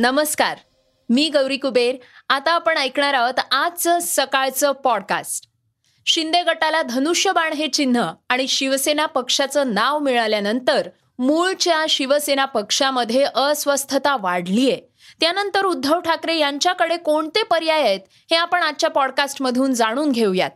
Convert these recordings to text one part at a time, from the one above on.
नमस्कार मी गौरी कुबेर. आता आपण ऐकणार आहोत आजचं सकाळचं पॉडकास्ट शिंदे गटाला धनुष्यबाण हे चिन्ह आणि शिवसेना पक्षाचं नाव मिळाल्यानंतर मूळच्या शिवसेना पक्षामध्ये अस्वस्थता वाढलीय. त्यानंतर उद्धव ठाकरे यांच्याकडे कोणते पर्याय आहेत हे आपण आजच्या पॉडकास्टमधून जाणून घेऊयात.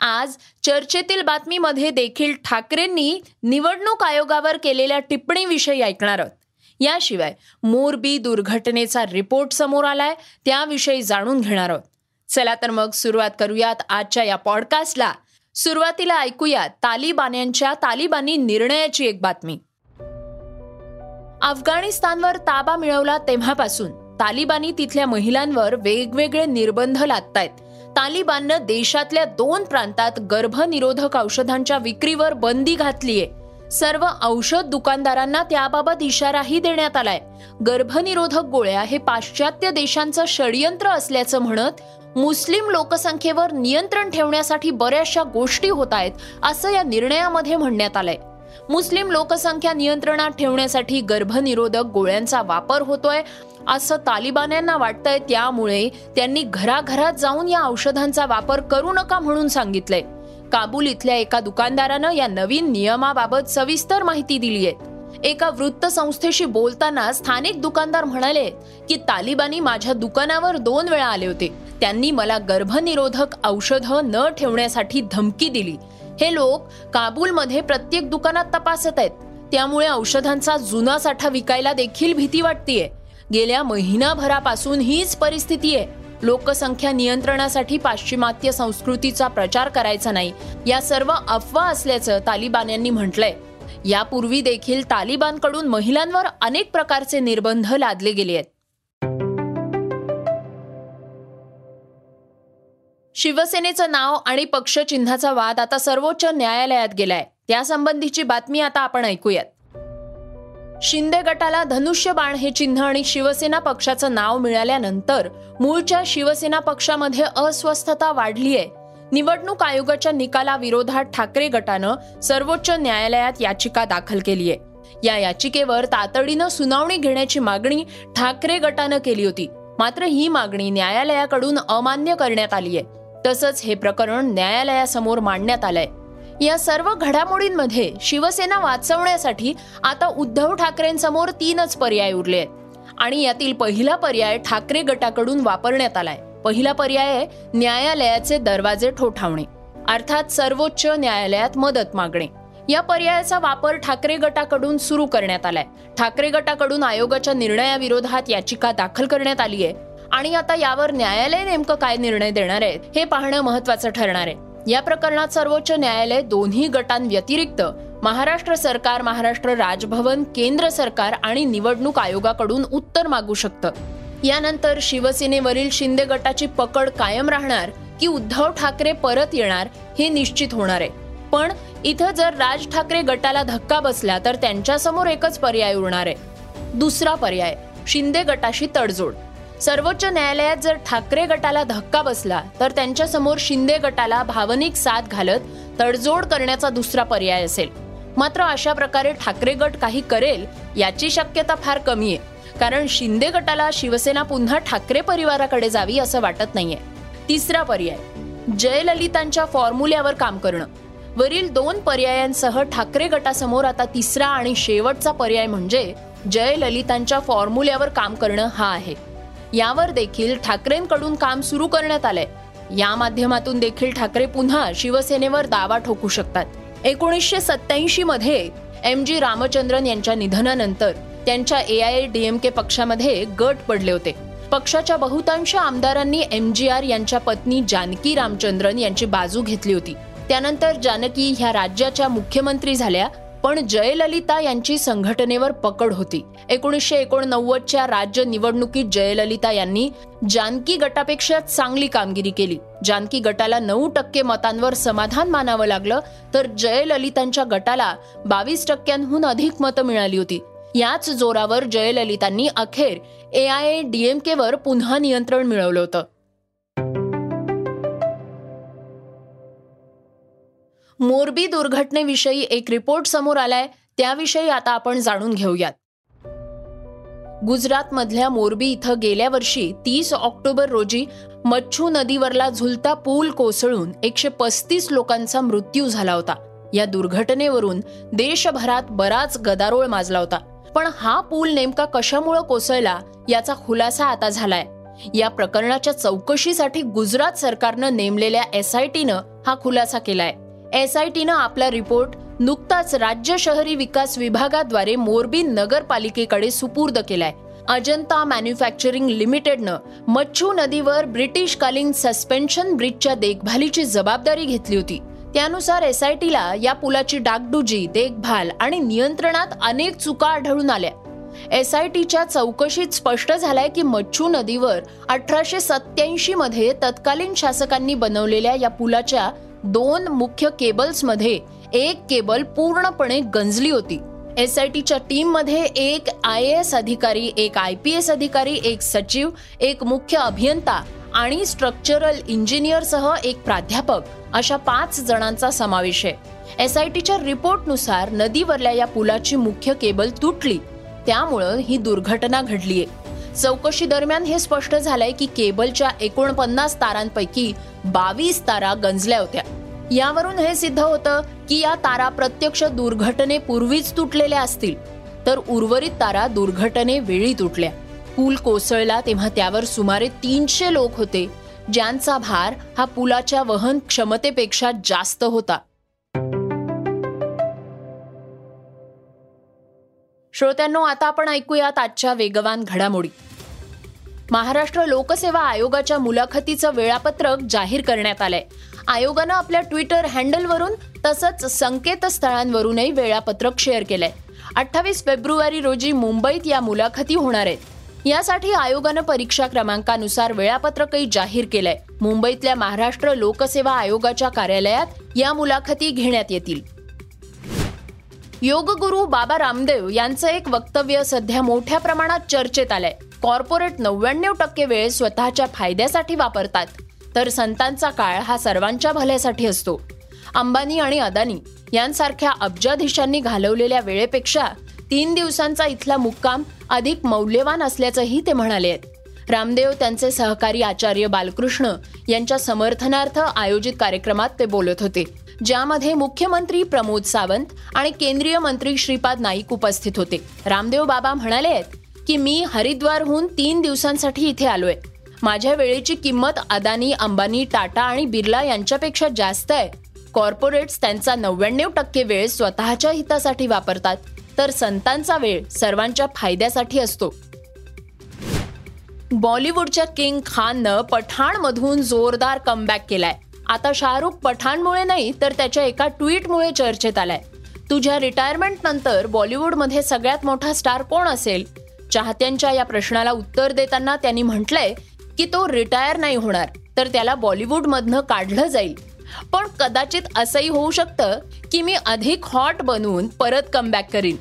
आज चर्चेतील बातमीमध्ये देखील ठाकरेंनी निवडणूक आयोगावर केलेल्या टिप्पणीविषयी ऐकणार आहोत. याशिवाय मोरबी दुर्घटनेचा रिपोर्ट समोर आलाय त्याविषयी जाणून घेणार आहोत. चला तर मग सुरुवात करूयात आजच्या या पॉडकास्टला सुरुवातीला ऐकूयात तालिबान्यांच्या तालिबानी निर्णयाची एक बातमी. अफगाणिस्तानवर ताबा मिळवला तेव्हापासून तालिबानी तिथल्या महिलांवर वेगवेगळे निर्बंध लादतायत. तालिबाननं देशातल्या दोन प्रांतात गर्भनिरोधक औषधांच्या विक्रीवर बंदी घातलीये. सर्व औषध दुकानदारांना त्याबाबत इशाराही देण्यात आलाय. गर्भनिरोधक गोळ्या हे पाश्चात्य देशांचं षडयंत्र असल्याचं म्हणत मुस्लिम लोकसंख्येवर नियंत्रण ठेवण्यासाठी बऱ्याचशा गोष्टी होत आहेत असं या निर्णयामध्ये म्हणण्यात आलंय. मुस्लिम लोकसंख्या नियंत्रणात ठेवण्यासाठी गर्भनिरोधक गोळ्यांचा वापर होतोय असं तालिबान्यांना वाटतंय. त्यामुळे त्यांनी घराघरात जाऊन या औषधांचा वापर करू नका म्हणून सांगितलंय. काबूल इथल्या एका दुकानदारानं या नवीन नियमाबाबत सविस्तर माहिती दिली आहे. एका वृत्तसंस्थेशी बोलताना स्थानिक दुकानदार म्हणाले की तालिबानी माझ्या दुकानावर दोन वेळा आले होते. त्यांनी मला गर्भनिरोधक औषधं न ठेवण्यासाठी धमकी दिली. हे लोक काबूलमध्ये प्रत्येक दुकानात तपासत आहेत. त्यामुळे औषधांचा जुना साठा विकायला देखील भीती वाटतीये. गेल्या महिनाभरापासून हीच परिस्थिती आहे. लोकसंख्या नियंत्रणासाठी पाश्चिमात्य संस्कृतीचा प्रचार करायचा नाही. या सर्व अफवा असल्याचं तालिबान यांनी म्हटलंय. यापूर्वी देखील तालिबानकडून महिलांवर अनेक प्रकारचे निर्बंध लादले गेले आहेत. शिवसेनेचं नाव आणि पक्षचिन्हाचा वाद आता सर्वोच्च न्यायालयात गेलाय. त्यासंबंधीची बातमी आता आपण ऐकूयात. शिंदे गटाला धनुष्यबाण हे चिन्ह आणि शिवसेना पक्षाचं नाव मिळाल्यानंतर मूळच्या शिवसेना पक्षामध्ये अस्वस्थता वाढली आहे. निवडणूक आयोगाच्या निकालाविरोधात ठाकरे गटानं सर्वोच्च न्यायालयात याचिका दाखल केली आहे. या याचिकेवर तातडीनं सुनावणी घेण्याची मागणी ठाकरे गटानं केली होती. मात्र ही मागणी न्यायालयाकडून अमान्य करण्यात आली आहे. तसंच हे प्रकरण न्यायालयासमोर मांडण्यात आलंय. या सर्व घडामोडींमध्ये शिवसेना वाचवण्यासाठी आता उद्धव ठाकरेंसमोर तीनच पर्याय उरले आहेत आणि यातील पहिला पर्याय ठाकरे गटाकडून वापरण्यात आलाय. पहिला पर्याय आहे न्यायालयाचे दरवाजे ठोठावणे. अर्थात सर्वोच्च न्यायालयात मदत मागणे. या पर्यायाचा वापर ठाकरे गटाकडून सुरू करण्यात आलाय. ठाकरे गटाकडून आयोगाच्या निर्णयाविरोधात याचिका दाखल करण्यात आली आहे आणि आता यावर न्यायालय नेमकं काय निर्णय देणार आहे हे पाहणं महत्वाचं ठरणार आहे. या प्रकरणात सर्वोच्च न्यायालय दोन्ही गटांव्यतिरिक्त महाराष्ट्र सरकार महाराष्ट्र राजभवन केंद्र सरकार आणि निवडणूक आयोगाकडून उत्तर मागू शकतं. यानंतर शिवसेनेवरील शिंदे गटाची पकड कायम राहणार की उद्धव ठाकरे परत येणार हे निश्चित होणार आहे. पण इथं जर राज ठाकरे गटाला धक्का बसला तर त्यांच्यासमोर एकच पर्याय उरणार आहे. दुसरा पर्याय शिंदे गटाशी तडजोड. सर्वोच्च न्यायालयात जर ठाकरे गटाला धक्का बसला तर त्यांच्यासमोर शिंदे गटाला भावनिक साथ घालत तडजोड करण्याचा दुसरा पर्याय असेल. मात्र अशा प्रकारे ठाकरे गट काही करेल याची शक्यता फार कमी आहे. कारण शिंदे गटाला शिवसेना पुन्हा ठाकरे परिवाराकडे जावी असं वाटत नाहीये. तिसरा पर्याय जयललितांच्या फॉर्म्युल्यावर काम करणं. वरील दोन पर्यायांसह ठाकरे गटासमोर आता तिसरा आणि शेवटचा पर्याय म्हणजे जयललितांच्या फॉर्म्युल्यावर काम करणं हा आहे. यावर देखील ठाकरेंकडून काम सुरू करण्यात आलंय. या माध्यमातून देखील ठाकरे पुन्हा शिवसेनेवर दावा ठोकू शकतात. एकोणीसशे सत्याऐंशी मध्ये एम जी रामचंद्रन यांच्या निधनानंतर त्यांच्या A I D M K पक्षामध्ये गट पडले होते. पक्षाच्या बहुतांश आमदारांनी एम जी आर यांच्या पत्नी जानकी रामचंद्रन यांची बाजू घेतली होती. त्यानंतर जानकी ह्या राज्याच्या मुख्यमंत्री झाल्या. पण जयललिता यांची संघटनेवर पकड होती. एकोणीसशे एकोणनव्वदच्या राज्य निवडणुकीत जयललिता यांनी जानकी गटापेक्षा चांगली कामगिरी केली. जानकी गटाला नऊ टक्के मतांवर समाधान मानावं लागलं तर जयललितांच्या गटाला बावीस टक्क्यांहून अधिक मतं मिळाली होती. याच जोरावर जयललितांनी अखेर ए आय ए डीएमकेवर पुन्हा नियंत्रण मिळवलं होतं. मोरबी दुर्घटनेविषयी एक रिपोर्ट समोर आलाय त्याविषयी आता आपण जाणून घेऊयात. गुजरातमधल्या मोरबी इथं गेल्या वर्षी तीस ऑक्टोबर रोजी मच्छू नदीवरला झुलता पूल कोसळून एकशे पस्तीस लोकांचा मृत्यू झाला होता. या दुर्घटनेवरून देशभरात बराच गदारोळ माजला होता. पण हा पूल नेमका कशामुळे कोसळला याचा खुलासा आता झालाय. या प्रकरणाच्या चौकशीसाठी गुजरात सरकारनं नेमलेल्या एसआयटीनं हा खुलासा केलाय. एसआयटीनं आपला रिपोर्ट नुकताच राज्य शहरी विकास विभागाद्वारे मोरबी नगरपालिकेकडे सुपूर्द केलाय. अजंता मॅन्युफॅक्चरिंग लिमिटेडनं मच्छू नदीवर ब्रिटिशकालीन सस्पेन्शन ब्रिजच्या देखभालीची जबाबदारी घेतली होती. त्यानुसार एसआयटीला या पुलाची डागडुजी देखभाल आणि नियंत्रणात अनेक चुका आढळून आल्या. एसआयटीच्या चौकशीत स्पष्ट झालंय की मच्छू नदीवर अठराशे सत्याऐंशी मध्ये तत्कालीन शासकांनी बनवलेल्या या पुलाच्या दोन मुख्य केबल्समध्ये एक केबल पूर्णपणे गंजली होती. एस आय टीच्या टीममध्ये एक आय एस अधिकारी एक आय पी एस अधिकारी एक सचिव एक मुख्य अभियंता आणि स्ट्रक्चरल इंजिनियरसह एक प्राध्यापक अशा पाच जणांचा समावेश आहे. एस आय टीच्या रिपोर्टनुसार नदीवरल्या या पुलाची मुख्य केबल तुटली. त्यामुळं ही दुर्घटना घडलीय. चौकशी दरम्यान हे स्पष्ट झालंय की केबलच्या एकोणपन्नास तारांपैकी बावीस तारा गंजल्या होत्या. यावरून हे सिद्ध होतं की या तारा प्रत्यक्ष दुर्घटनेपूर्वीच तुटलेल्या असतील तर उर्वरित तारा दुर्घटने वेळी तुटल्या. पूल कोसळला तेव्हा त्यावर सुमारे तीनशे लोक होते ज्यांचा भार हा पुलाच्या वहन क्षमतेपेक्षा जास्त होता. श्रोत्यांनो आता आपण ऐकूयात आजच्या वेगवान घडामोडी. महाराष्ट्र लोकसेवा आयोगाच्या मुलाखतीचं वेळापत्रक जाहीर करण्यात आलंय. आयोगानं आपल्या ट्विटर हँडलवरून तसंच संकेतस्थळांवरूनही वेळापत्रक शेअर केलंय. अठ्ठावीस फेब्रुवारी रोजी मुंबईत या मुलाखती होणार आहेत. यासाठी आयोगानं परीक्षा क्रमांकानुसार वेळापत्रकही जाहीर केलंय. मुंबईतल्या महाराष्ट्र लोकसेवा आयोगाच्या कार्यालयात या मुलाखती घेण्यात येतील. योगगुरू बाबा रामदेव यांचं एक वक्तव्य सध्या मोठ्या प्रमाणात चर्चेत आलंय. कॉर्पोरेट नव्याण्णव टक्के वेळ स्वतःच्या फायद्यासाठी वापरतात. तर संतांचा काळ हा सर्वांच्या भल्यासाठी असतो. अंबानी आणि अदानी यांसारख्या अब्जाधीशांनी घालवलेल्या वेळेपेक्षा तीन दिवसांचा इथला मुक्काम अधिक मौल्यवान असल्याचंही ते म्हणाले आहेत. रामदेव त्यांचे सहकारी आचार्य बालकृष्ण यांच्या समर्थनार्थ आयोजित कार्यक्रमात ते बोलत होते. ज्यामध्ये मुख्यमंत्री प्रमोद सावंत आणि केंद्रीय मंत्री श्रीपाद नाईक उपस्थित होते. रामदेव बाबा म्हणाले आहेत की मी हरिद्वारहून तीन दिवसांसाठी इथे आलोय. माझ्या वेळेची किंमत अदानी अंबानी टाटा आणि बिर्ला यांच्यापेक्षा जास्त आहे. कॉर्पोरेट्स त्यांचा नव्याण्णव टक्के वेळ स्वतःच्या हितासाठी वापरतात तर संतांचा वेळ सर्वांच्या फायद्यासाठी असतो. बॉलिवूडच्या किंग खाननं पठाणमधून जोरदार कमबॅक केलाय. आता शाहरुख पठाणमुळे नाही तर त्याच्या एका ट्विटमुळे चर्चेत आलाय. तुझ्या रिटायरमेंट नंतर बॉलिवूडमध्ये सगळ्यात मोठा स्टार कोण असेल? चाहत्यांच्या या प्रश्नाला उत्तर देताना त्यांनी म्हटलंय की तो रिटायर नाही होणार तर त्याला बॉलिवूडमधनं काढलं जाईल. पण कदाचित असंही होऊ शकतं की मी अधिक हॉट बनवून परत कमबॅक करीन.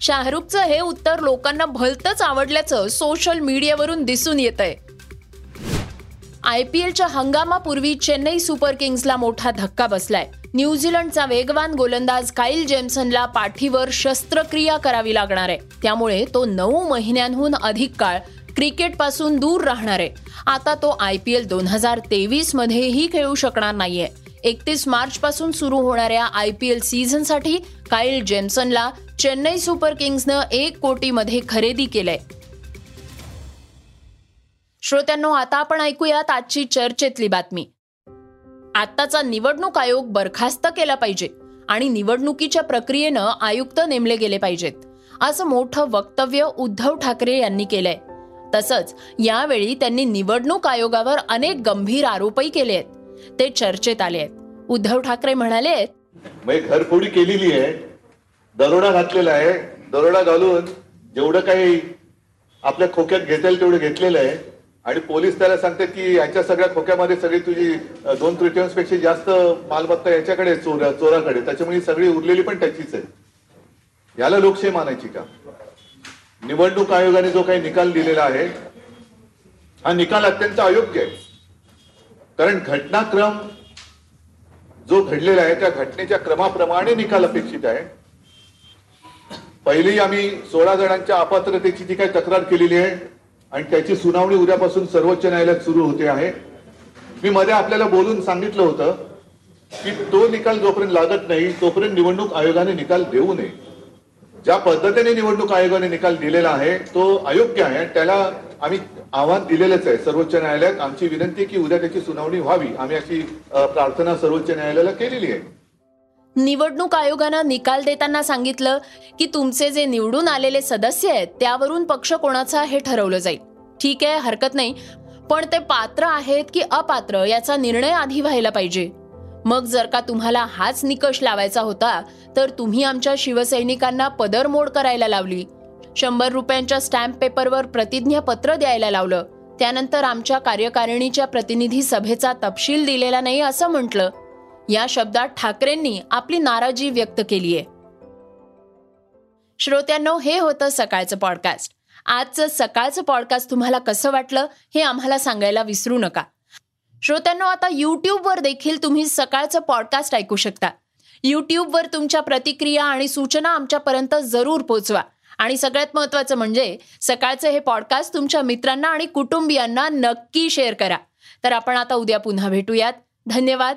शाहरुखचं हे उत्तर लोकांना भलतंच आवडल्याचं सोशल मीडियावरून दिसून येत आहे आय पी एलच्या हंगामापूर्वी चेन्नई सुपर किंग्सला मोठा धक्का बसलाय. न्यूझीलंडचा वेगवान गोलंदाज काईल जेम्सनला पाठीवर शस्त्रक्रिया करावी लागणार आहे. त्यामुळे तो नऊ महिन्यांहून अधिक काळ क्रिकेटपासून दूर राहणार आहे. आता तो आय पी एल दोन हजार तेवीस मध्येही खेळू शकणार नाहीये. एकतीस मार्च पासून सुरू होणाऱ्या आय पी एल सीझनसाठी काईल जेम्सनला चेन्नई सुपर किंग्सनं एक कोटीमध्ये खरेदी केलंय. श्रोत्यांनो आता आपण ऐकूयात आजची चर्चेतली बातमी. आत्ताचा निवडणूक आयोग बरखास्त केला पाहिजे आणि निवडणुकीच्या प्रक्रियेनं आयुक्त नेमले गेले पाहिजेत. असं मोठं वक्तव्य उद्धव ठाकरे यांनी केलंय. तसंच यावेळी त्यांनी निवडणूक आयोगावर अनेक गंभीर आरोपही केले आहेत. ते चर्चेत आले आहेत. उद्धव ठाकरे म्हणाले घरफोडी केलेली आहे दरोडा घातलेला आहे दरोडा घालून जेवढं काही आपल्या खोक्यात घेता येईल तेवढं घेतलेलं आहे आणि पोलीस त्याला सांगतात की याच्या सगळ्या खोक्यामध्ये सगळी तुझी दोन तृतीयांशपेक्षा जास्त मालमत्ता याच्याकडे आहे, चोरा चोराकडे. त्याच्यामुळे सगळी उरलेली पण त्याचीच आहे. याला लोकशाही मानायची का? निवडणूक आयोगाने जो काही निकाल दिलेला आहे हा निकाल अत्यंत अयोग्य आहे. कारण घटनाक्रम जो घडलेला आहे त्या घटनेच्या क्रमाप्रमाणे निकाल अपेक्षित आहे. पहिली आम्ही सोळा जणांच्या अपात्रतेची जी काही तक्रार केलेली आहे आणि त्याची सुनावणी उद्यापासून सर्वोच्च न्यायालयात सुरू होते आहे. मी मध्ये आपल्याला बोलून सांगितलं होतं की तो निकाल जोपर्यंत लागत नाही तोपर्यंत निवडणूक आयोगाने निकाल देऊ नये. ज्या पद्धतीने निवडणूक आयोगाने निकाल दिलेला आहे तो अयोग्य आहे. त्याला आम्ही आव्हान दिलेलंच आहे सर्वोच्च न्यायालयात. आमची विनंती आहे की उद्या त्याची सुनावणी व्हावी. आम्ही अशी प्रार्थना सर्वोच्च न्यायालयाला केलेली आहे. निवडणूक आयोगानं निकाल देताना सांगितलं की तुमचे जे निवडून आलेले सदस्य आहेत त्यावरून पक्ष कोणाचा हे ठरवलं जाईल. ठीक आहे हरकत नाही. पण ते पात्र आहेत की अपात्र याचा निर्णय आधी व्हायला पाहिजे. मग जर का तुम्हाला हाच निकष लावायचा होता तर तुम्ही आमच्या शिवसैनिकांना पदरमोड करायला लावली. शंभर रुपयांच्या स्टॅम्प पेपरवर प्रतिज्ञापत्र द्यायला लावलं. त्यानंतर आमच्या कार्यकारिणीच्या प्रतिनिधी सभेचा तपशील दिलेला नाही असं म्हटलं. या शब्दात ठाकरेंनी आपली नाराजी व्यक्त केली आहे. श्रोत्यांनो हे होतं सकाळचं पॉडकास्ट आजचं सकाळचं पॉडकास्ट तुम्हाला कसं वाटलं हे आम्हाला सांगायला विसरू नका. श्रोत्यांनो आता यूट्यूबवर देखील तुम्ही सकाळचं पॉडकास्ट ऐकू शकता. यूट्यूबवर तुमच्या प्रतिक्रिया आणि सूचना आमच्यापर्यंत जरूर पोचवा. आणि सगळ्यात महत्त्वाचं म्हणजे सकाळचं हे पॉडकास्ट तुमच्या मित्रांना आणि कुटुंबियांना नक्की शेअर करा. तर आपण आता उद्या पुन्हा भेटूयात. धन्यवाद.